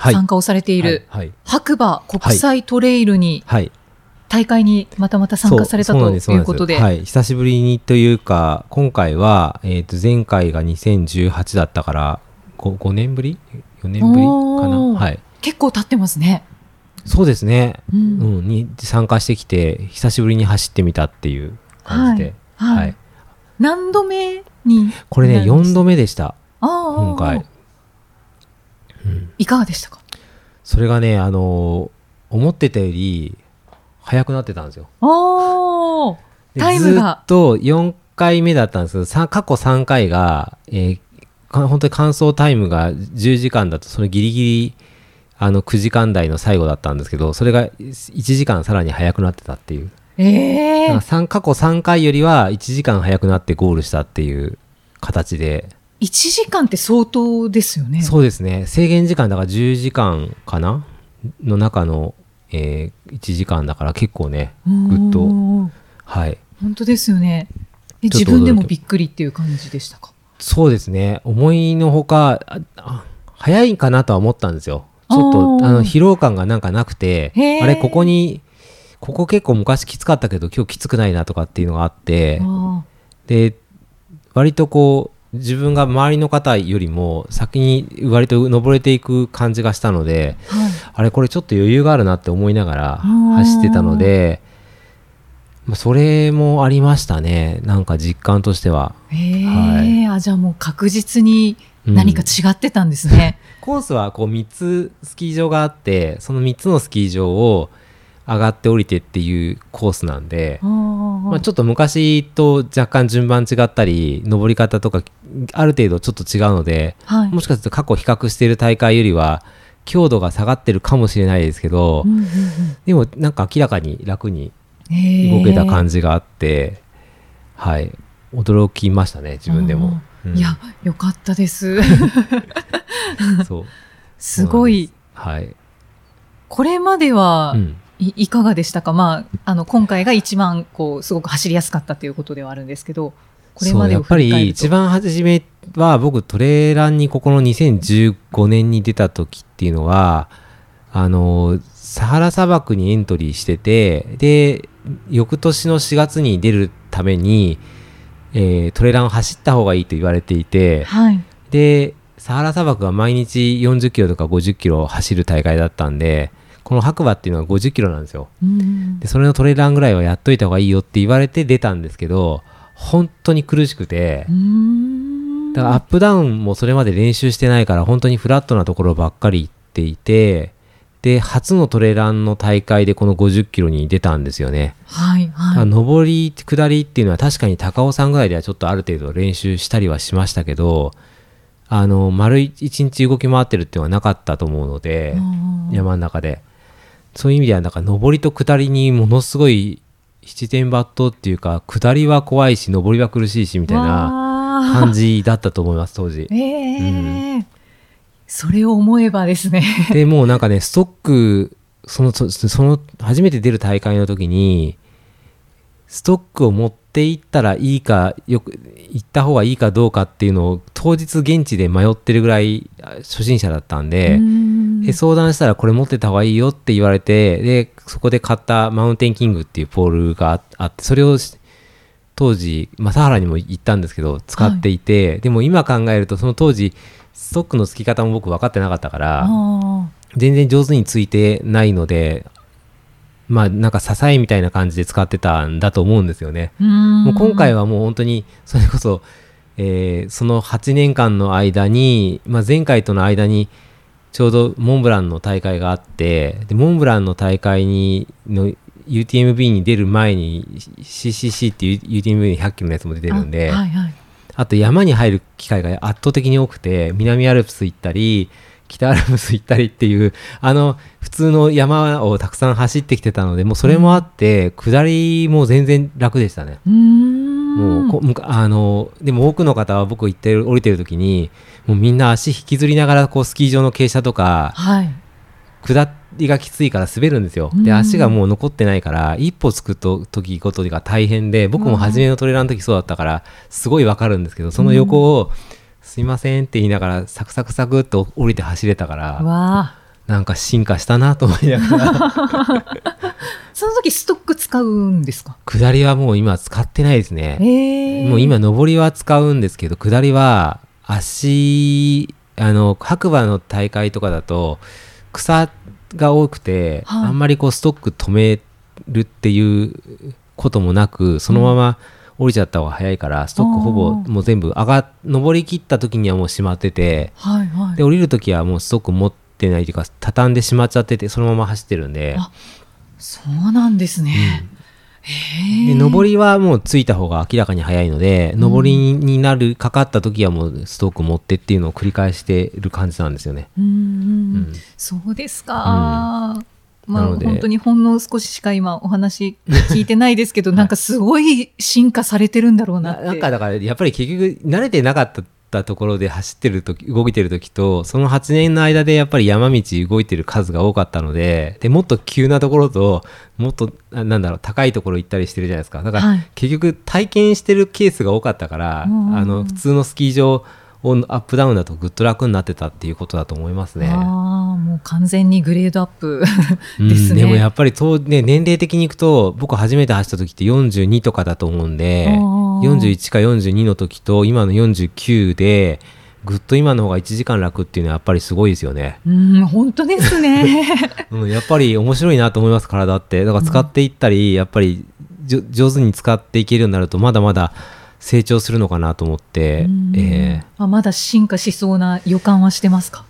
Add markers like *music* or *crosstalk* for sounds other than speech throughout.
参加をされている、はい。白馬国際トレイルに、はい。大会にまたまた参加されたということで。はい。久しぶりにというか今回は、えー、と前回が2018だったから 5, 5年ぶり？4年ぶりかな？はい。結構経ってますね。そうですね。ううんん、に参加してきて久しぶりに走ってみたっていう感じで、はい。はい。何度目にこれね4度目。目でした。今回。いかがでしたか？それがねあのー思ってたより速くなってたんですよ。ああでタイムが。ずっと4回目だったんですけどさ過去3回が、えーか本当に完走タイムが10時間だとそのギリギリあの9時間台の最後だったんですけどそれが1時間さらに速くなってたっていう。ええだから三過去3回よりは1時間早くなってゴールしたっていう形で、1時間って相当ですよね。そうですね。制限時間だから10時間かな？の中の、えー1時間だから結構ねぐっと。うんはい。本当ですよね。自分でもびっくりっていう感じでしたか？そうですね。思いのほか早いかなとは思ったんですよ。ちょっとあの疲労感がなんかなくてあれここにここ結構昔きつかったけど今日きつくないなとかっていうのがあってあで割とこう自分が周りの方よりも先に割と登れていく感じがしたのであはい。あれこれちょっと余裕があるなって思いながらうん走ってたのでまあそれもありましたね。なんか実感としては。ええはい。あじゃあもう確実に何か違ってたんですね。*laughs* コースはこう3つスキー場があってその3つのスキー場を上がって降りてっていうコースなんで、あまあ、ちょっと昔と若干順番違ったり登り方とかある程度ちょっと違うのではい。もしかすると過去比較している大会よりは強度が下がってるかもしれないですけど、うんうんうん。でもなんか明らかに楽にええ動けた感じがあって、はい。驚きましたね自分でも。うん。いやよかったです。*laughs* そう。すごい。はい、これまではうんいいかがでしたか？まああの今回が一番こうすごく走りやすかったということではあるんですけど、これまでやっぱ振り一番初めは僕トレーランにここの2015年に出た時っていうのはあのサハラ砂漠にエントリーしててで翌年の4月に出るために、えートレランを走った方がいいと言われていてはい。でサハラ砂漠は毎日40キロとか50キロ走る大会だったんでこの白馬っていうのは50キロなんですよ。うん。でそれのトレランぐらいはやっといた方がいいよって言われて出たんですけど本当に苦しくてだからアップダウンもそれまで練習してないから本当にフラットなところばっかり行っていてで初のトレランの大会でこの50キロに出たんですよね、はいはい。上り下りっていうのは確かに高尾さんぐらいではちょっとある程度練習したりはしましたけどあの丸一日動き回ってるっていうのはなかったと思うので、うん。山の中でそういう意味ではなんか上りと下りにものすごい七点抜刀っていうか下りは怖いし上りは苦しいしみたいなな感じだったと思います当時。ええ。それを思えばですね。でもうなんかねストックそのそその初めて出る大会の時にストックを持っていったらいいかよく行った方がいいかどうかっていうのを当日現地で迷ってるぐらいあ初心者だったんで、うんで相談したらこれ持ってた方がいいよって言われてでそこで買ったマウンテンキングっていうポールがああってそれをし当時正原にも言ったんですけど使っていて、でも今考えるとその当時ストックの付き方も僕分かってなかったからあ全然上手についてないのでまあなんか支えみたいな感じで使ってたんだと思うんですよね。ーうん。もう今回はもう本当にそれこそ、えーその8年間の間に、まあ、前回との間にちょうどモンブランの大会があってでモンブランの大会にの UTMB に出る前に CCC っていう UTMB に100キロのやつも出てるんであはいはい。あと山に入る機会が圧倒的に多くて南アルプス行ったり北アルプス行ったりっていうあの普通の山をたくさん走ってきてたのでもうそれもあって、下りも全然楽でしたね。うーんもうこむかあのでも多くの方は僕行ってる降りてる時にもうみんな足引きずりながらこうスキー場の傾斜とかはい。下りがきついから滑るんですよ。でうん足がもう残ってないから一歩つくと時ごとが大変で僕も初めのトレーラーの時そうだったからすごいわかるんですけどその横を「すいません」って言いながらサクサクサクっと降りて走れたから。なんか進化したなと思いながら *laughs* その時ストック使うんですか？下りはもう今使ってないですね。ええもう今上りは使うんですけど下りは足あの白馬の大会とかだと草が多くて、はいあんまりこうストック止めるっていうこともなくそのまま降りちゃった方が早いから、ストックほぼもう全部上が上り切った時にはもう閉まっててはいはい。で降りる時はもうストック持ってないというか畳んでしまっちゃっててそのまま走ってるんであそうなんですね。へでえ。上りはもうついた方が明らかに早いので、上りになるかかった時はもうストック持ってっていうのを繰り返してる感じなんですよね。うんうんうんそうですか。まあ本当にほんの少ししか今お話聞いてないですけど、なんかすごい進化されてるんだろうなって。ななんかだからやっぱり結局慣れてなかったところで走ってる時動いてる時とその8年の間でやっぱり山道動いてる数が多かったのででもっと急なところともっとあなんだろう高いところ行ったりしてるじゃないですか。だから、はい。結局体験してるケースが多かったから、あの普通のスキー場をアップダウンだとぐっと楽になってたっていうことだと思いますね。ああ、もう完全にグレードアップ *laughs* うんですね。でもやっぱりと、ね、年齢的にいくと僕初めて走った時って42とかだと思うんであー41か42の時と今の49でぐっと今の方が1時間楽っていうのはやっぱりすごいですよね、うん、本当ですね。*laughs* うん、やっぱり面白いなと思います体ってだから使っていったり、やっぱり上手に使っていけるようになるとまだまだ成長するのかなと思って、うんえーあまだ進化しそうな予感はしてますか？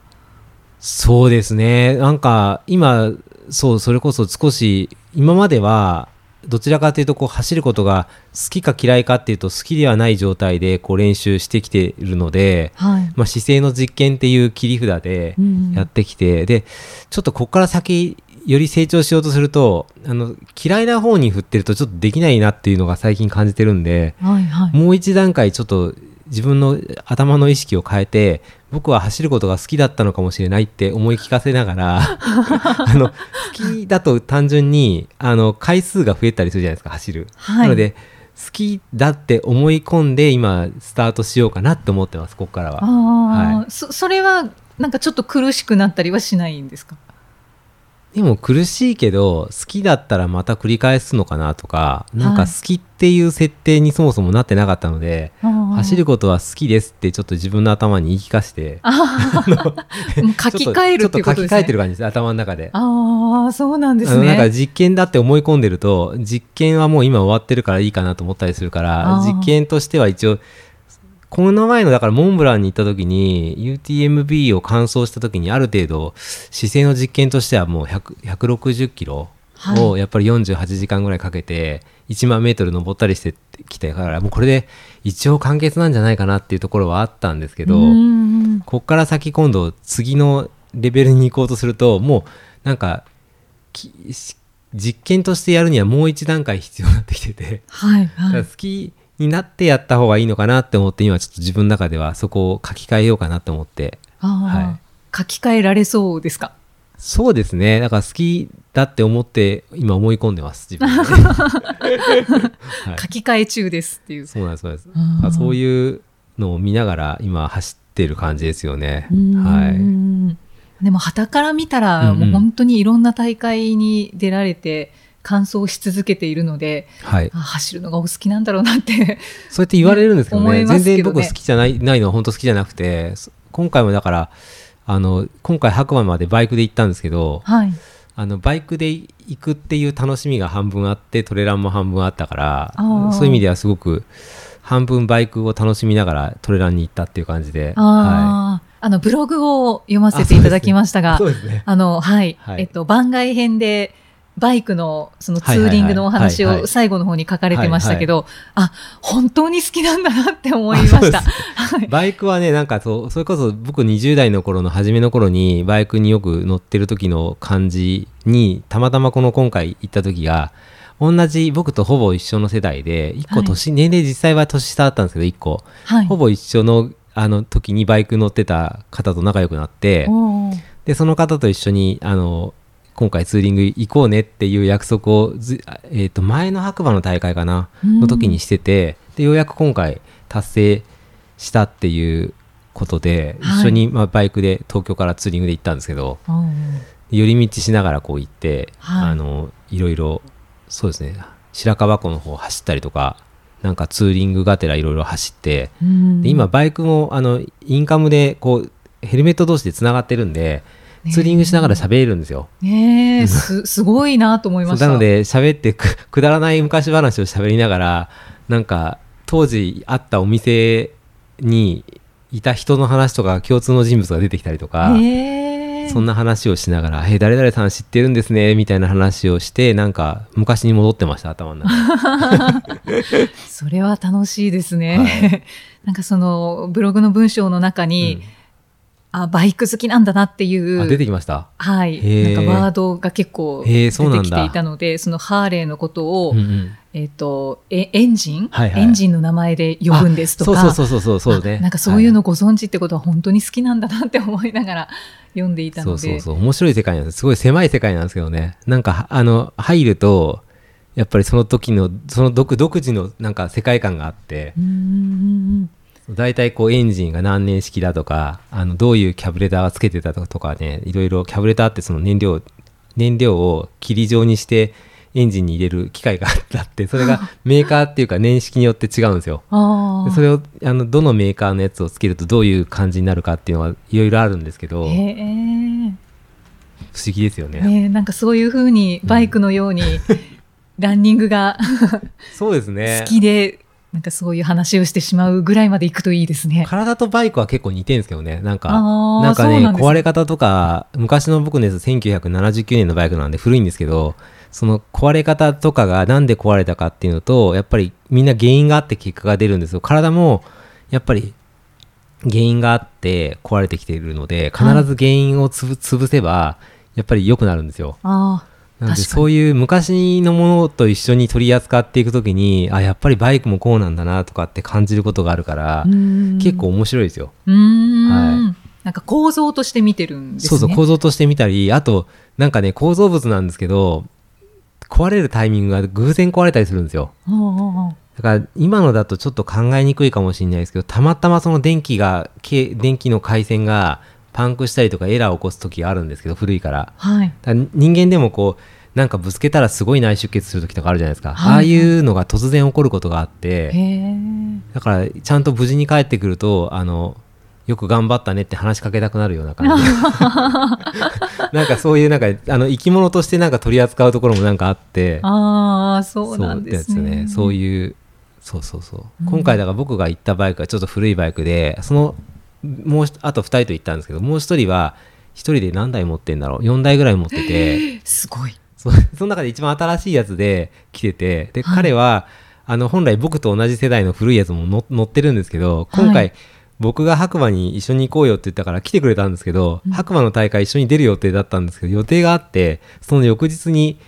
そうですね。なんか今、そう、それこそ少し、今までは、どちらかというとこう走ることが好きか嫌いかっていうと好きではない状態でこう練習してきているので、はい。まあ、姿勢の実験っていう切り札でうんやってきて、でちょっとここから先より成長しようとするとあの嫌いな方に振ってるとちょっとできないなっていうのが最近感じてるんで、はいはい。もう一段階ちょっと自分の頭の意識を変えて僕は走ることが好きだったのかもしれないって思い聞かせながら *laughs* あの好きだと単純にあの回数が増えたりするじゃないですか走る、はい。なので好きだって思い込んで今スタートしようかなって思ってますここからは。はい。そそれはなんかちょっと苦しくなったりはしないんですか？でも苦しいけど好きだったらまた繰り返すのかなとかなんかはい好きっていう設定にそもそもなってなかったので、走るこことは好きですってちょっと自分の頭に言い聞かせて書き換えるってことですね。書き換えてる感じです頭の中で。ああ、そうなんですあのなんかね。実験だって思い込んでると実験はもう今終わってるからいいかなと思ったりするから実験としては一応この前のだからモンブランに行った時に UTMB を完走した時にある程度姿勢の実験としてはもう100 160キロをやっぱり48時間ぐらいかけて1万メートル登ったりしてきてからもうこれで一応完結なんじゃないかなっていうところはあったんですけど、こっから先今度次のレベルに行こうとするともうなんか実験としてやるにはもう一段階必要になってきてて、はいはい。ら好きになってやった方がいいのかなって思って今ちょっと自分の中ではそこを書き換えようかなって思って。はい。書き換えられそうですか？そうですね。だから好きだって思って今思い込んでます自分で、*laughs* はい。書き換え中ですっていう。そうなんですそうです。そういうのを見ながら今走ってる感じですよね。うん。はい。でも旗から見たら、うんうん。もう本当にいろんな大会に出られて完走し続けているのではい。あ走るのがお好きなんだろうなって。そうやって言われるんですけど思ね。全然僕好きじゃないないのは本当好きじゃなくてそ今回もだからあの今回白馬までバイクで行ったんですけどはい。あのバイクで行くっていう楽しみが半分あってトレランも半分あったからそういう意味ではすごく半分バイクを楽しみながらトレランに行ったっていう感じで、はああ、あのブログを読ませていただきましたが、い、そうですね。あのはい、はい。えっと番外編でバイクのそのツはいはいはい。ーリングのお話はいはい。を最後の方に書かれてましたけど、あ、本当に好きなんだなって思いました。はい。バイクはね、なんかそう、それこそ僕20代の頃の初めの頃にバイクによく乗ってる時の感じに、たまたまこの今回行った時が、同じ僕とほぼ一緒の世代で、1個年、年齢実際は年下だったんですけど、1個。はい。ほぼ一緒のあの時にバイク乗ってた方と仲良くなって、で、その方と一緒に、あの、今回ツーリング行こうねっていう約束をず、えっ、と、前の白馬の大会かな、の時にしてて、で、ようやく今回達成したっていうことで、はい。一緒に、まあ、バイクで東京からツーリングで行ったんですけど、寄り道しながらこう行って、はい。あの、いろいろ、そうですね、白樺湖の方走ったりとか、なんかツーリングがてらいろいろ走って、うん。で今バイクもあのインカムでこうヘルメット同士でつながってるんで、ねツーリングしながら喋れるんですよ。ねえ、す、*laughs* すごいなと思いました。なので喋ってくくだらない昔話を喋りながらなんか当時あったお店にいた人の話とか共通の人物が出てきたりとか、そんな話をしながら「え誰々さん知ってるんですね」みたいな話をしてなんか昔に戻ってました頭の中で *laughs* それは楽しいですね。はい *laughs* なんかそのブログの文章の中に、あ、バイク好きなんだなっていう。出てきました？はい、なんかワードが結構出てきていたので、そのハーレーのことを、うんうん。えっ、とえ、エンジン、はいはい。エンジンの名前で呼ぶんですとか、あそうそうそうそうそうね。*laughs* あなんかそうい。うのご存知ってことは本当に好きなんだなって思いながら *laughs* 読んでいたので。そうそうそう。面白い世界なんです。すごい狭い世界なんですけどね。なんかあの入るとやっぱりその時のその独独自のなんか世界観があって。うーん大体こうエンジンが何年式だとかあのどういうキャブレターがつけてたとかねいろいろキャブレターってその燃料燃料を霧状にしてエンジンに入れる機械があってそれが *laughs* メーカーっていうか年式によって違うんですよ。それをあのどのメーカーのやつをつけるとどういう感じになるかっていうのはいろいろあるんですけど不へえ思議ですよね。なんかそういうふうにバイクのように、ランニングがそうですね。*laughs* 好きで、なんかそういう話をしてしまうぐらいまで行くといいですね。体とバイクは結構似てるんですけどね。なんかなんかね壊れ方とか昔の僕のやつ1979年のバイクなんで古いんですけどその壊れ方とかがなんで壊れたかっていうのとやっぱりみんな原因があって結果が出るんですよ。体もやっぱり原因があって壊れてきているので必ず原因をつぶ潰せばやっぱり良くなるんですよ。ああ、なので。そういう昔のものと一緒に取り扱っていくときにあやっぱりバイクもこうなんだなとかって感じることがあるから結構面白いですよ。うーん。はなんか構造として見てるんですね。そうそう構造として見たりあとなんかね構造物なんですけど壊れるタイミングが偶然壊れたりするんですよ。ああああだから今のだとちょっと考えにくいかもしれないですけどたまたまその電気がけ電気の回線がパンクしたりとかエラーを起こす時があるんですけど古いから。はい。だから人間でもこうなんかぶつけたらすごい内出血する時とかあるじゃないですか、はいああいうのが突然起こることがあっへてえ。だからちゃんと無事に帰ってくるとあのよく頑張ったねって話しかけたくなるような感じで *laughs* なんかそういうなんかあの生き物としてなんか取り扱うところもなんかあってああ、そうなんですそうね。そういうそうそうそう、うん今回だから僕が行ったバイクはちょっと古いバイクでそのもうひあと2人と行ったんですけどもう1人は1人で何台持ってんだろう？4台ぐらい持ってて。すごい。そその中で一番新しいやつで来ててで、はい。彼はあの本来僕と同じ世代の古いやつも乗乗ってるんですけど今回、はい僕が白馬に一緒に行こうよって言ったから来てくれたんですけど、うん。白馬の大会一緒に出る予定だったんですけど予定があってその翌日に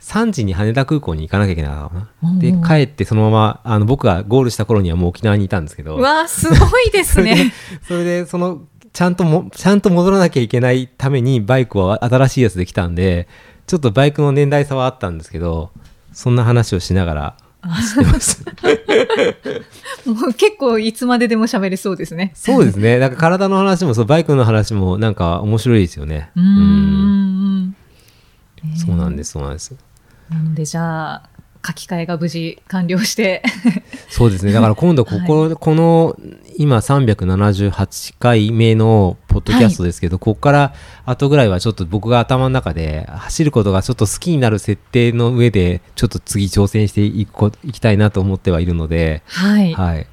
3時に羽田空港に行かなきゃいけないな。でうん帰ってそのままあの僕がゴールした頃にはもう沖縄にいたんですけどうわあ、すごいですね。*laughs* それでそのちゃんともちゃんと戻らなきゃいけないためにバイクは新しいやつで来たんでちょっとバイクの年代差はあったんですけどそんな話をしながら走ってました *laughs* もう結構いつまででも喋れそうですね。そうですねなんか体の話もそうバイクの話もなんか面白いですよねうーん。そうなんですそうなんですなのでじゃあ書き換えが無事完了して。そうですね。だから今度 *laughs* ここ、この今378回目のポッドキャストですけど、ここから後ぐらいはちょっと僕が頭の中で走ることがちょっと好きになる設定の上でちょっと次挑戦していくこいきたいなと思ってはいるので、はい、はい、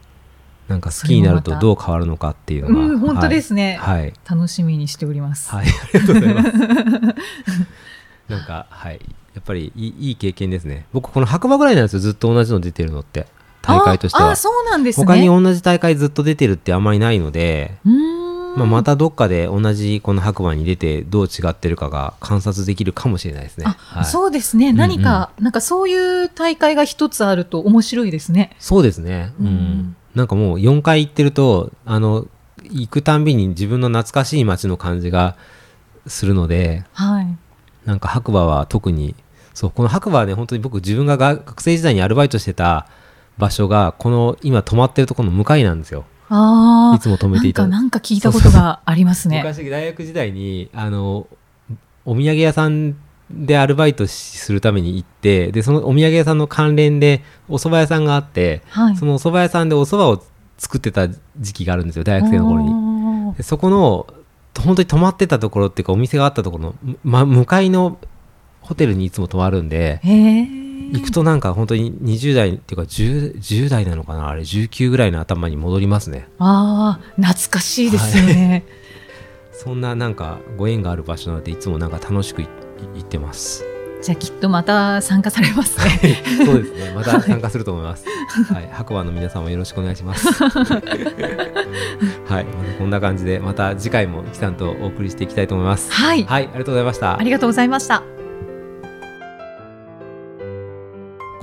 なんか好きになるとどう変わるのかっていうのが、うん本当ですね、はい、はい。楽しみにしております、はい、ありがとうございます。*laughs* なんかはいやっぱりいいいい経験ですね。僕この白馬ぐらいなんですよずっと同じの出てるのって。大会としては。ああそうなんですね。他に同じ大会ずっと出てるってあんまりないので、まあ、またどっかで同じこの白馬に出てどう違ってるかが観察できるかもしれないですね。あ、はい、そうですね。んうん。何か、なんかそういう大会が一つあると面白いですね。そうですね、うん。うん。なんかもう4回行ってるとあの行くたんびに自分の懐かしい街の感じがするのではい。なんか白馬は特にそうこの白馬はね本当に僕自分がが学生時代にアルバイトしてた場所がこの今泊まってるところの向かいなんですよああ。いつも止めていたなんか、なんか聞いたことがありますね。昔大学時代にあのお土産屋さんでアルバイトしするために行ってでそのお土産屋さんの関連でお蕎麦屋さんがあってはい。そのお蕎麦屋さんでお蕎麦を作ってた時期があるんですよ大学生の頃にに。でそこの本当に泊まってたところっていうかお店があったところの、ま、向かいのホテルにいつも泊まるんで。行くとなんか本当に20代っていうか 10, 10代なのかな？あれ19ぐらいの頭に戻りますね。ああ、懐かしいですよね。*laughs* そんななんかご縁がある場所なのでいつもなんか楽しくい行ってます。じゃあきっとまた参加されますね。そうですね。また参加すると思います。はい。白馬の皆さんもよろしくお願いします。*laughs* はい。こんな感じでまた次回もキさんとお送りしていきたいと思います。はい。はい。ありがとうございました。ありがとうございました。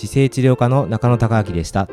姿勢治療科の中野孝明でした。